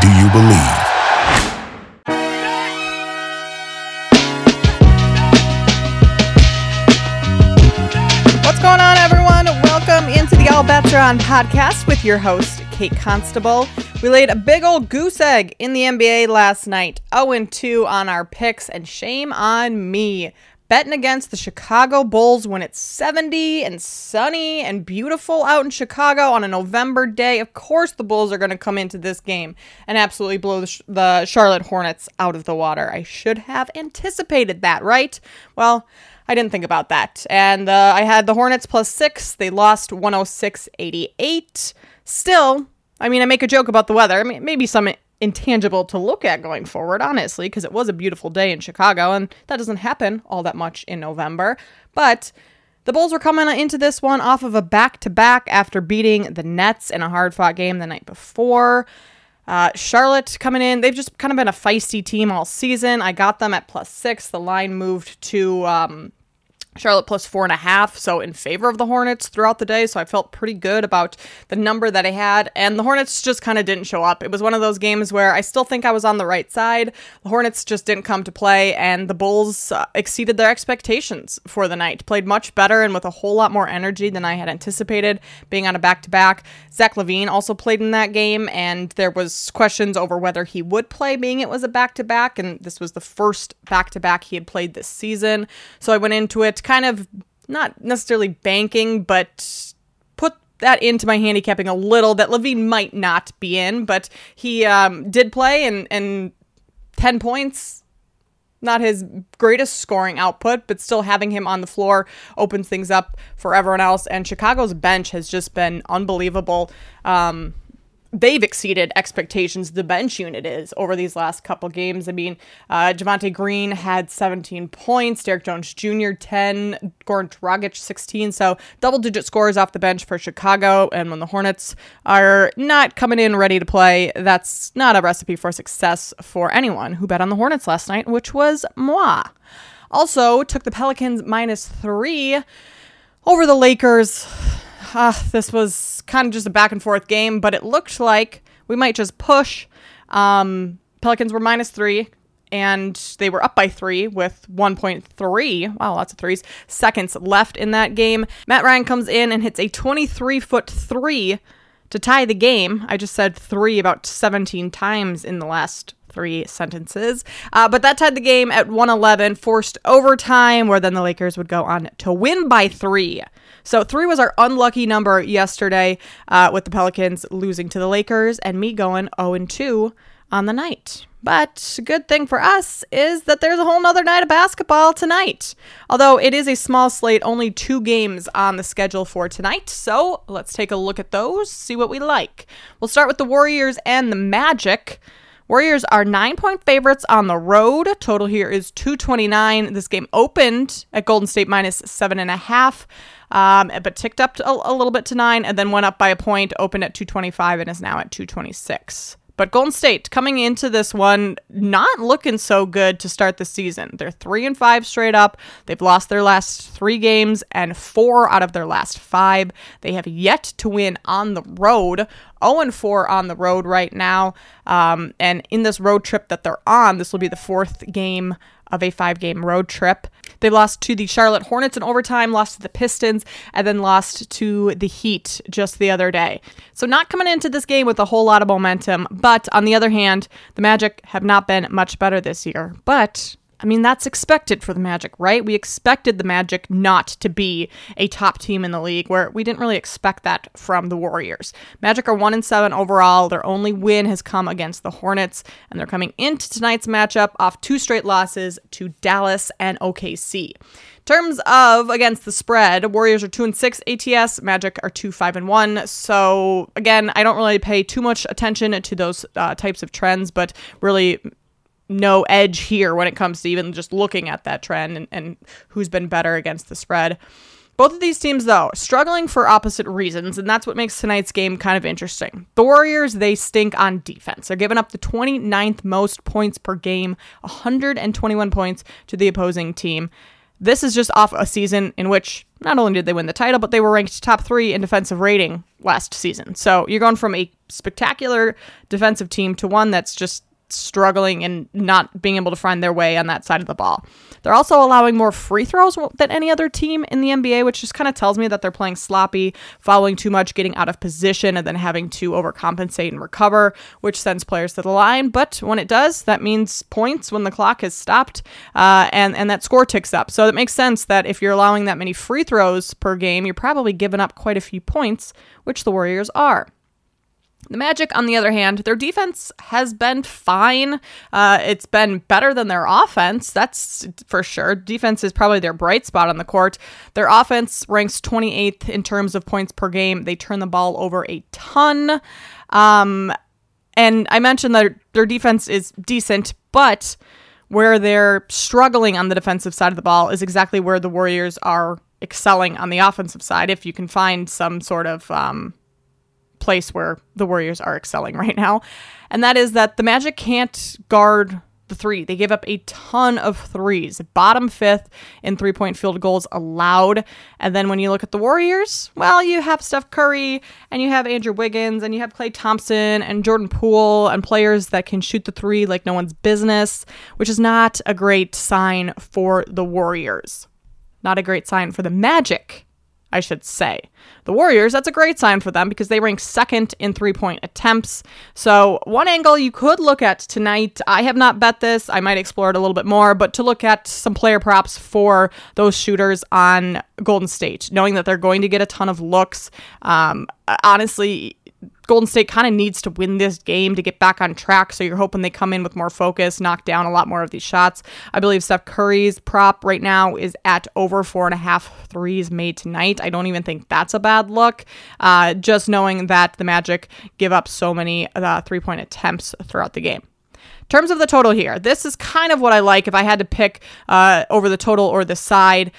Do you believe? What's going on, everyone? Welcome into the All Bets Are On podcast with your host, Kate Constable. We laid a big old goose egg in the NBA last night, 0 2 on our picks, and shame on me. Betting against the Chicago Bulls when it's 70 and sunny and beautiful out in Chicago on a November day. Of course, the Bulls are going to come into this game and absolutely blow the, the Charlotte Hornets out of the water. I should have anticipated that, right? Well, I didn't think about that. And uh, I had the Hornets plus six. They lost 106 88. Still, I mean, I make a joke about the weather. I mean, maybe some intangible to look at going forward, honestly, because it was a beautiful day in Chicago, and that doesn't happen all that much in November. But the Bulls were coming into this one off of a back to back after beating the Nets in a hard fought game the night before. Uh, Charlotte coming in, they've just kind of been a feisty team all season. I got them at plus six. The line moved to um, Charlotte plus four and a half, so in favor of the Hornets throughout the day. So I felt pretty good about the number that I had. And the Hornets just kind of didn't show up. It was one of those games where I still think I was on the right side. The Hornets just didn't come to play, and the Bulls uh, exceeded their expectations for the night. Played much better and with a whole lot more energy than I had anticipated, being on a back to back. Zach LaVine also played in that game, and there was questions over whether he would play, being it was a back to back, and this was the first back to back he had played this season. So I went into it kind of not necessarily banking, but put that into my handicapping a little that LaVine might not be in, but he um, did play and and 10 points not his greatest scoring output, but still having him on the floor opens things up for everyone else. And Chicago's bench has just been unbelievable. Um, they've exceeded expectations the bench unit is over these last couple games. I mean, uh, Javonte Green had 17 points, Derrick Jones Jr. 10, Goran Dragic 16. So double digit scores off the bench for Chicago. And when the Hornets are not coming in ready to play, that's not a recipe for success for anyone who bet on the Hornets last night, which was moi. Also, took the Pelicans minus three over the Lakers uh, this was kind of just a back and forth game, but it looked like we might just push. Um, Pelicans were minus three, and they were up by three with 1.3. Wow, lots of threes. Seconds left in that game. Matt Ryan comes in and hits a 23 foot three to tie the game. I just said three about 17 times in the last three sentences. Uh, but that tied the game at 111, forced overtime, where then the Lakers would go on to win by three. So three was our unlucky number yesterday uh, with the Pelicans losing to the Lakers and me going 0 2 on the night. But good thing for us is that there's a whole nother night of basketball tonight. Although it is a small slate, only two games on the schedule for tonight. So let's take a look at those, see what we like. We'll start with the Warriors and the Magic. Warriors are nine point favorites on the road. Total here is 229. This game opened at Golden State minus seven and a half um, but ticked up a, a little bit to nine and then went up by a point, opened at 225 and is now at 226. But Golden State coming into this one not looking so good to start the season. They're 3 and 5 straight up. They've lost their last 3 games and 4 out of their last 5. They have yet to win on the road. 0 and 4 on the road right now. Um, and in this road trip that they're on, this will be the fourth game of a five game road trip. They lost to the Charlotte Hornets in overtime, lost to the Pistons, and then lost to the Heat just the other day. So, not coming into this game with a whole lot of momentum. But on the other hand, the Magic have not been much better this year. But I mean, that's expected for the Magic, right? We expected the Magic not to be a top team in the league, where we didn't really expect that from the Warriors. Magic are 1 and 7 overall. Their only win has come against the Hornets, and they're coming into tonight's matchup off two straight losses to Dallas and OKC. Terms of against the spread, Warriors are 2 and 6 ATS, Magic are 2 5 and 1. So again, I don't really pay too much attention to those uh, types of trends, but really no edge here when it comes to even just looking at that trend and, and who's been better against the spread. Both of these teams, though, struggling for opposite reasons, and that's what makes tonight's game kind of interesting. The Warriors, they stink on defense. They're giving up the 29th most points per game, 121 points to the opposing team. This is just off a season in which not only did they win the title, but they were ranked top three in defensive rating last season. So you're going from a spectacular defensive team to one that's just struggling and not being able to find their way on that side of the ball. They're also allowing more free throws than any other team in the NBA, which just kind of tells me that they're playing sloppy, following too much, getting out of position, and then having to overcompensate and recover, which sends players to the line. But when it does, that means points when the clock has stopped uh, and, and that score ticks up. So it makes sense that if you're allowing that many free throws per game, you're probably giving up quite a few points, which the Warriors are. The Magic, on the other hand, their defense has been fine. Uh, it's been better than their offense, that's for sure. Defense is probably their bright spot on the court. Their offense ranks 28th in terms of points per game. They turn the ball over a ton. Um, and I mentioned that their defense is decent, but where they're struggling on the defensive side of the ball is exactly where the Warriors are excelling on the offensive side. If you can find some sort of um, place where the Warriors are excelling right now. And that is that the Magic can't guard the three. They gave up a ton of threes, bottom fifth in three point field goals allowed. And then when you look at the Warriors, well, you have Steph Curry and you have Andrew Wiggins and you have Klay Thompson and Jordan Poole and players that can shoot the three like no one's business, which is not a great sign for the Warriors. Not a great sign for the Magic I should say. The Warriors, that's a great sign for them because they rank second in three point attempts. So, one angle you could look at tonight, I have not bet this, I might explore it a little bit more, but to look at some player props for those shooters on Golden State, knowing that they're going to get a ton of looks. Um, honestly, Golden State kind of needs to win this game to get back on track. So you're hoping they come in with more focus, knock down a lot more of these shots. I believe Steph Curry's prop right now is at over four and a half threes made tonight. I don't even think that's a bad look. Uh, just knowing that the Magic give up so many uh, three point attempts throughout the game terms of the total here, this is kind of what I like if I had to pick uh, over the total or the side.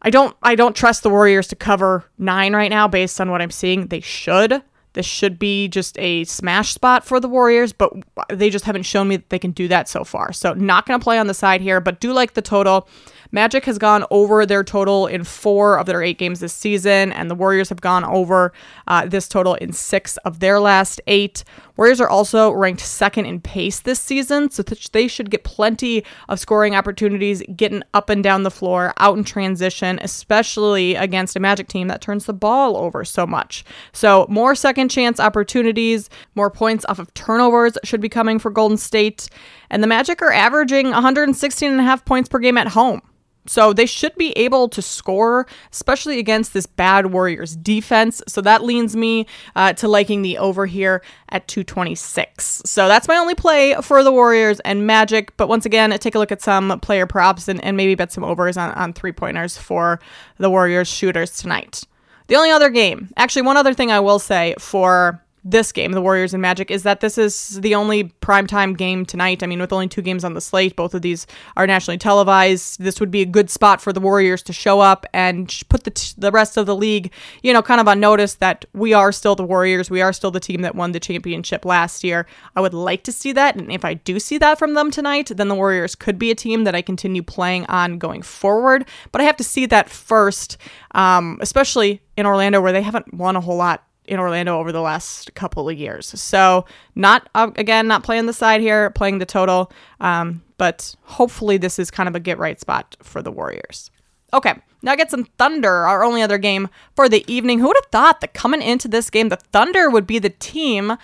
I don't I don't trust the Warriors to cover nine right now based on what I'm seeing. They should. This should be just a smash spot for the Warriors, but they just haven't shown me that they can do that so far. So, not going to play on the side here, but do like the total. Magic has gone over their total in four of their eight games this season, and the Warriors have gone over uh, this total in six of their last eight. Warriors are also ranked second in pace this season, so th- they should get plenty of scoring opportunities, getting up and down the floor, out in transition, especially against a Magic team that turns the ball over so much. So, more second chance opportunities, more points off of turnovers should be coming for Golden State. And the Magic are averaging 116 and a half points per game at home. So they should be able to score, especially against this bad Warriors defense. So that leans me uh, to liking the over here at 226. So that's my only play for the Warriors and Magic. But once again, take a look at some player props and, and maybe bet some overs on, on three pointers for the Warriors shooters tonight. The only other game, actually, one other thing I will say for this game, the Warriors and Magic, is that this is the only primetime game tonight. I mean, with only two games on the slate, both of these are nationally televised. This would be a good spot for the Warriors to show up and put the, t- the rest of the league, you know, kind of on notice that we are still the Warriors. We are still the team that won the championship last year. I would like to see that. And if I do see that from them tonight, then the Warriors could be a team that I continue playing on going forward. But I have to see that first, um, especially in Orlando, where they haven't won a whole lot in Orlando over the last couple of years. So, not uh, again, not playing the side here, playing the total. Um, but hopefully, this is kind of a get right spot for the Warriors. Okay, Nuggets and Thunder, our only other game for the evening. Who would have thought that coming into this game, the Thunder would be the team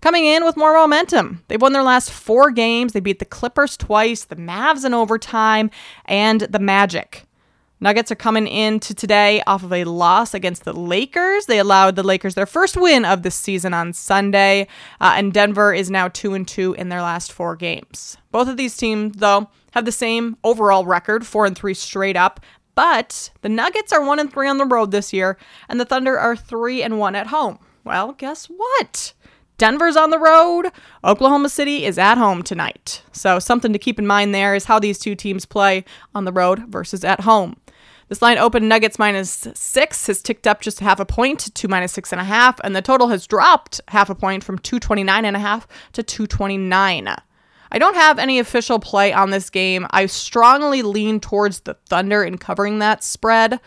coming in with more momentum. They've won their last four games. They beat the Clippers twice, the Mavs in overtime, and the Magic. Nuggets are coming into today off of a loss against the Lakers. They allowed the Lakers their first win of the season on Sunday, uh, and Denver is now two and two in their last four games. Both of these teams, though, have the same overall record, four and three straight up. But the Nuggets are one and three on the road this year, and the Thunder are three and one at home. Well, guess what? Denver's on the road. Oklahoma City is at home tonight. So, something to keep in mind there is how these two teams play on the road versus at home. This line opened Nuggets minus six, has ticked up just half a point to minus six and a half, and the total has dropped half a point from 229 and a half to 229. I don't have any official play on this game. I strongly lean towards the Thunder in covering that spread.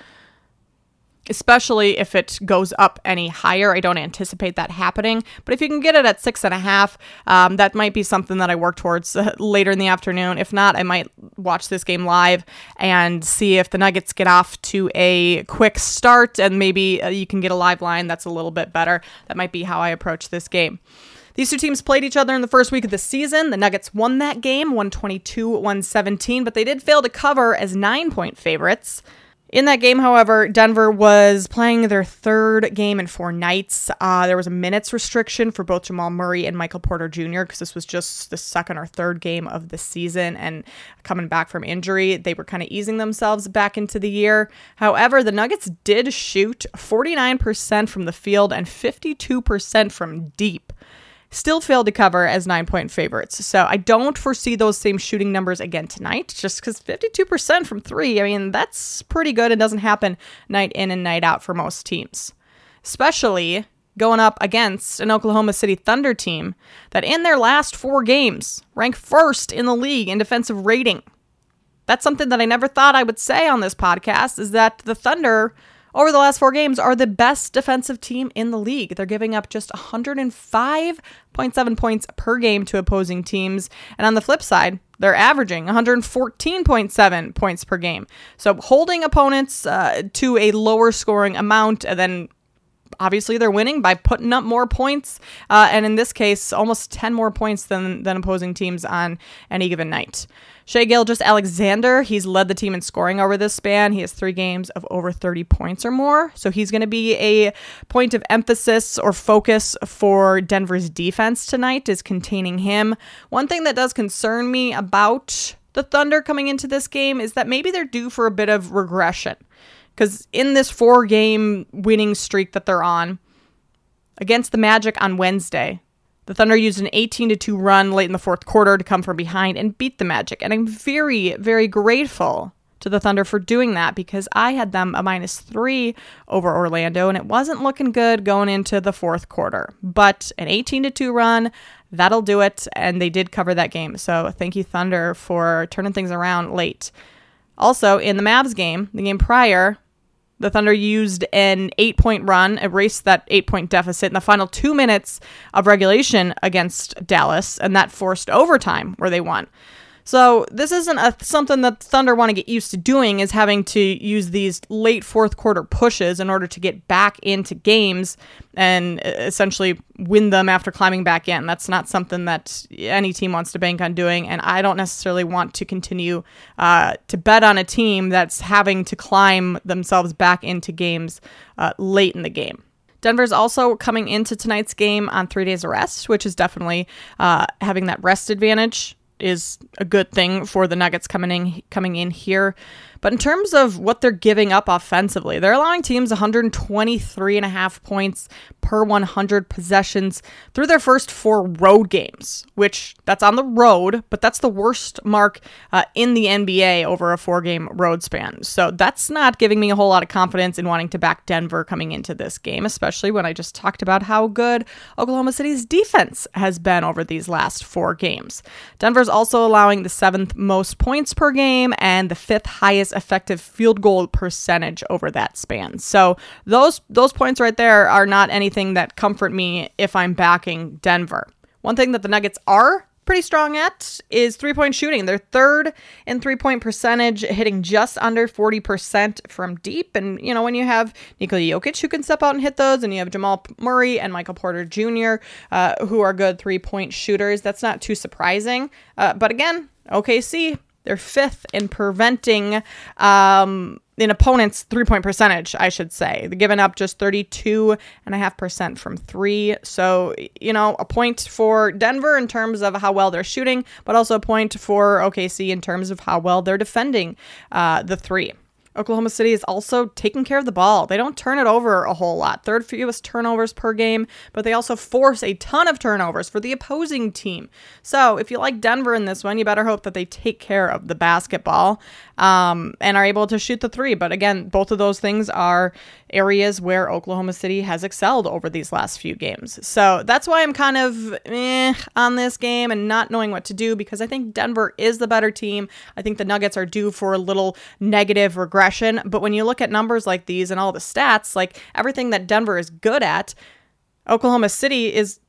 Especially if it goes up any higher. I don't anticipate that happening, but if you can get it at six and a half, um, that might be something that I work towards uh, later in the afternoon. If not, I might watch this game live and see if the Nuggets get off to a quick start and maybe uh, you can get a live line that's a little bit better. That might be how I approach this game. These two teams played each other in the first week of the season. The Nuggets won that game, 122 117, but they did fail to cover as nine point favorites. In that game, however, Denver was playing their third game in four nights. Uh, there was a minutes restriction for both Jamal Murray and Michael Porter Jr. because this was just the second or third game of the season. And coming back from injury, they were kind of easing themselves back into the year. However, the Nuggets did shoot 49% from the field and 52% from deep still failed to cover as nine point favorites. So I don't foresee those same shooting numbers again tonight, just because 52% from three, I mean, that's pretty good. and doesn't happen night in and night out for most teams, especially going up against an Oklahoma City Thunder team that in their last four games ranked first in the league in defensive rating. That's something that I never thought I would say on this podcast is that the Thunder over the last four games are the best defensive team in the league. They're giving up just 105.7 points per game to opposing teams. And on the flip side, they're averaging 114.7 points per game. So holding opponents uh, to a lower scoring amount and then obviously they're winning by putting up more points uh, and in this case almost 10 more points than, than opposing teams on any given night Shai Gilgeous-Alexander, he's led the team in scoring over this span. He has three games of over 30 points or more. So he's going to be a point of emphasis or focus for Denver's defense tonight, is containing him. One thing that does concern me about the Thunder coming into this game is that maybe they're due for a bit of regression. Because in this four game winning streak that they're on, against the Magic on Wednesday, the Thunder used an 18 to 2 run late in the fourth quarter to come from behind and beat the Magic. And I'm very, very grateful to the Thunder for doing that because I had them a minus three over Orlando and it wasn't looking good going into the fourth quarter. But an 18 to 2 run, that'll do it. And they did cover that game. So thank you, Thunder, for turning things around late. Also, in the Mavs game, the game prior, the Thunder used an eight point run, erased that eight point deficit in the final two minutes of regulation against Dallas, and that forced overtime where they won. So this isn't a, something that Thunder want to get used to doing is having to use these late fourth quarter pushes in order to get back into games and uh, essentially win them after climbing back in. That's not something that any team wants to bank on doing, and I don't necessarily want to continue uh, to bet on a team that's having to climb themselves back into games uh, late in the game. Denver's also coming into tonight's game on three days of rest, which is definitely uh, having that rest advantage is a good thing for the Nuggets coming in coming in here. But in terms of what they're giving up offensively, they're allowing teams 123 and a half points per 100 possessions through their first four road games, which that's on the road, but that's the worst mark uh, in the NBA over a four game road span. So that's not giving me a whole lot of confidence in wanting to back Denver coming into this game, especially when I just talked about how good Oklahoma City's defense has been over these last four games. Denver's also allowing the seventh most points per game and the fifth highest effective field goal percentage over that span. So those those points right there are not anything that comfort me if I'm backing Denver. One thing that the Nuggets are pretty strong at is three point shooting. They're third in three point percentage, hitting just under 40% from deep. And, you know, when you have Nikola Jokic who can step out and hit those, and you have Jamal Murray and Michael Porter Jr., uh, who are good three point shooters, that's not too surprising. Uh, but again, OKC they're fifth in preventing um, in opponents' three point percentage, I should say. They're giving up just 32.5% from three. So, you know, a point for Denver in terms of how well they're shooting, but also a point for OKC in terms of how well they're defending uh, the three. Oklahoma City is also taking care of the ball. They don't turn it over a whole lot. Third fewest turnovers per game, but they also force a ton of turnovers for the opposing team. So if you like Denver in this one, you better hope that they take care of the basketball um, and are able to shoot the three. But again, both of those things are areas where Oklahoma City has excelled over these last few games. So that's why I'm kind of eh, on this game and not knowing what to do because I think Denver is the better team. I think the Nuggets are due for a little negative regression But when you look at numbers like these and all the stats, like everything that Denver is good at, Oklahoma City is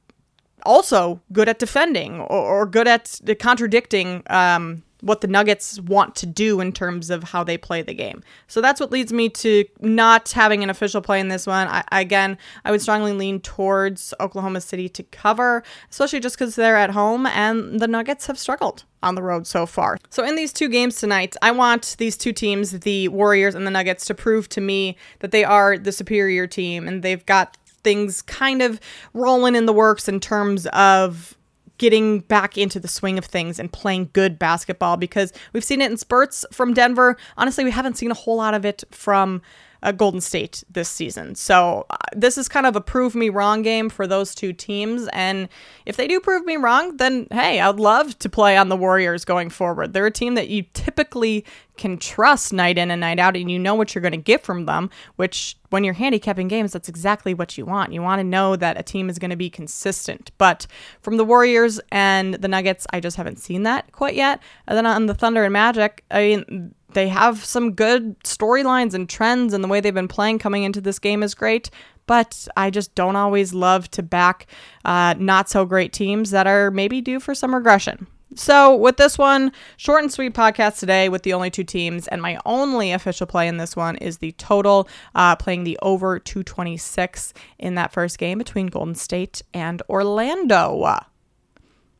also good at defending or, or good at contradicting um, what the Nuggets want to do in terms of how they play the game. So that's what leads me to not having an official play in this one. I, again, I would strongly lean towards Oklahoma City to cover, especially just because they're at home and the Nuggets have struggled on the road so far. So in these two games tonight, I want these two teams, the Warriors and the Nuggets, to prove to me that they are the superior team and they've got things kind of rolling in the works in terms of getting back into the swing of things and playing good basketball because we've seen it in spurts from Denver. Honestly, we haven't seen a whole lot of it from uh, Golden State this season. So uh, this is kind of a prove me wrong game for those two teams. And if they do prove me wrong, then hey, I'd love to play on the Warriors going forward. They're a team that you typically can trust night in and night out, and you know what you're going to get from them, which when you're handicapping games, that's exactly what you want. You want to know that a team is going to be consistent. But from the Warriors and the Nuggets, I just haven't seen that quite yet. And then on the Thunder and Magic, I mean, they have some good storylines and trends, and the way they've been playing coming into this game is great. But I just don't always love to back uh, not so great teams that are maybe due for some regression. So, with this one, short and sweet podcast today with the only two teams, and my only official play in this one is the total, uh, playing the over 226 in that first game between Golden State and Orlando.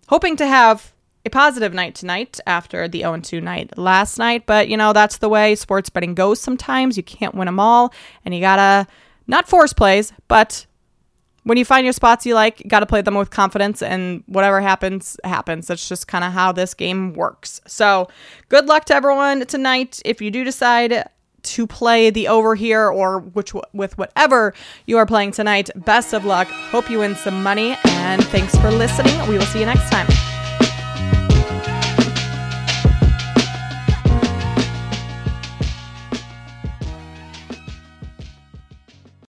Hoping to have a positive night tonight after the 0 2 night last night. But, you know, that's the way sports betting goes sometimes. You can't win them all, and you gotta not force plays, but when you find your spots you like, you got to play them with confidence, and whatever happens, happens. That's just kind of how this game works. So, good luck to everyone tonight. If you do decide to play the over here or which with whatever you are playing tonight, best of luck. Hope you win some money, and thanks for listening. We will see you next time.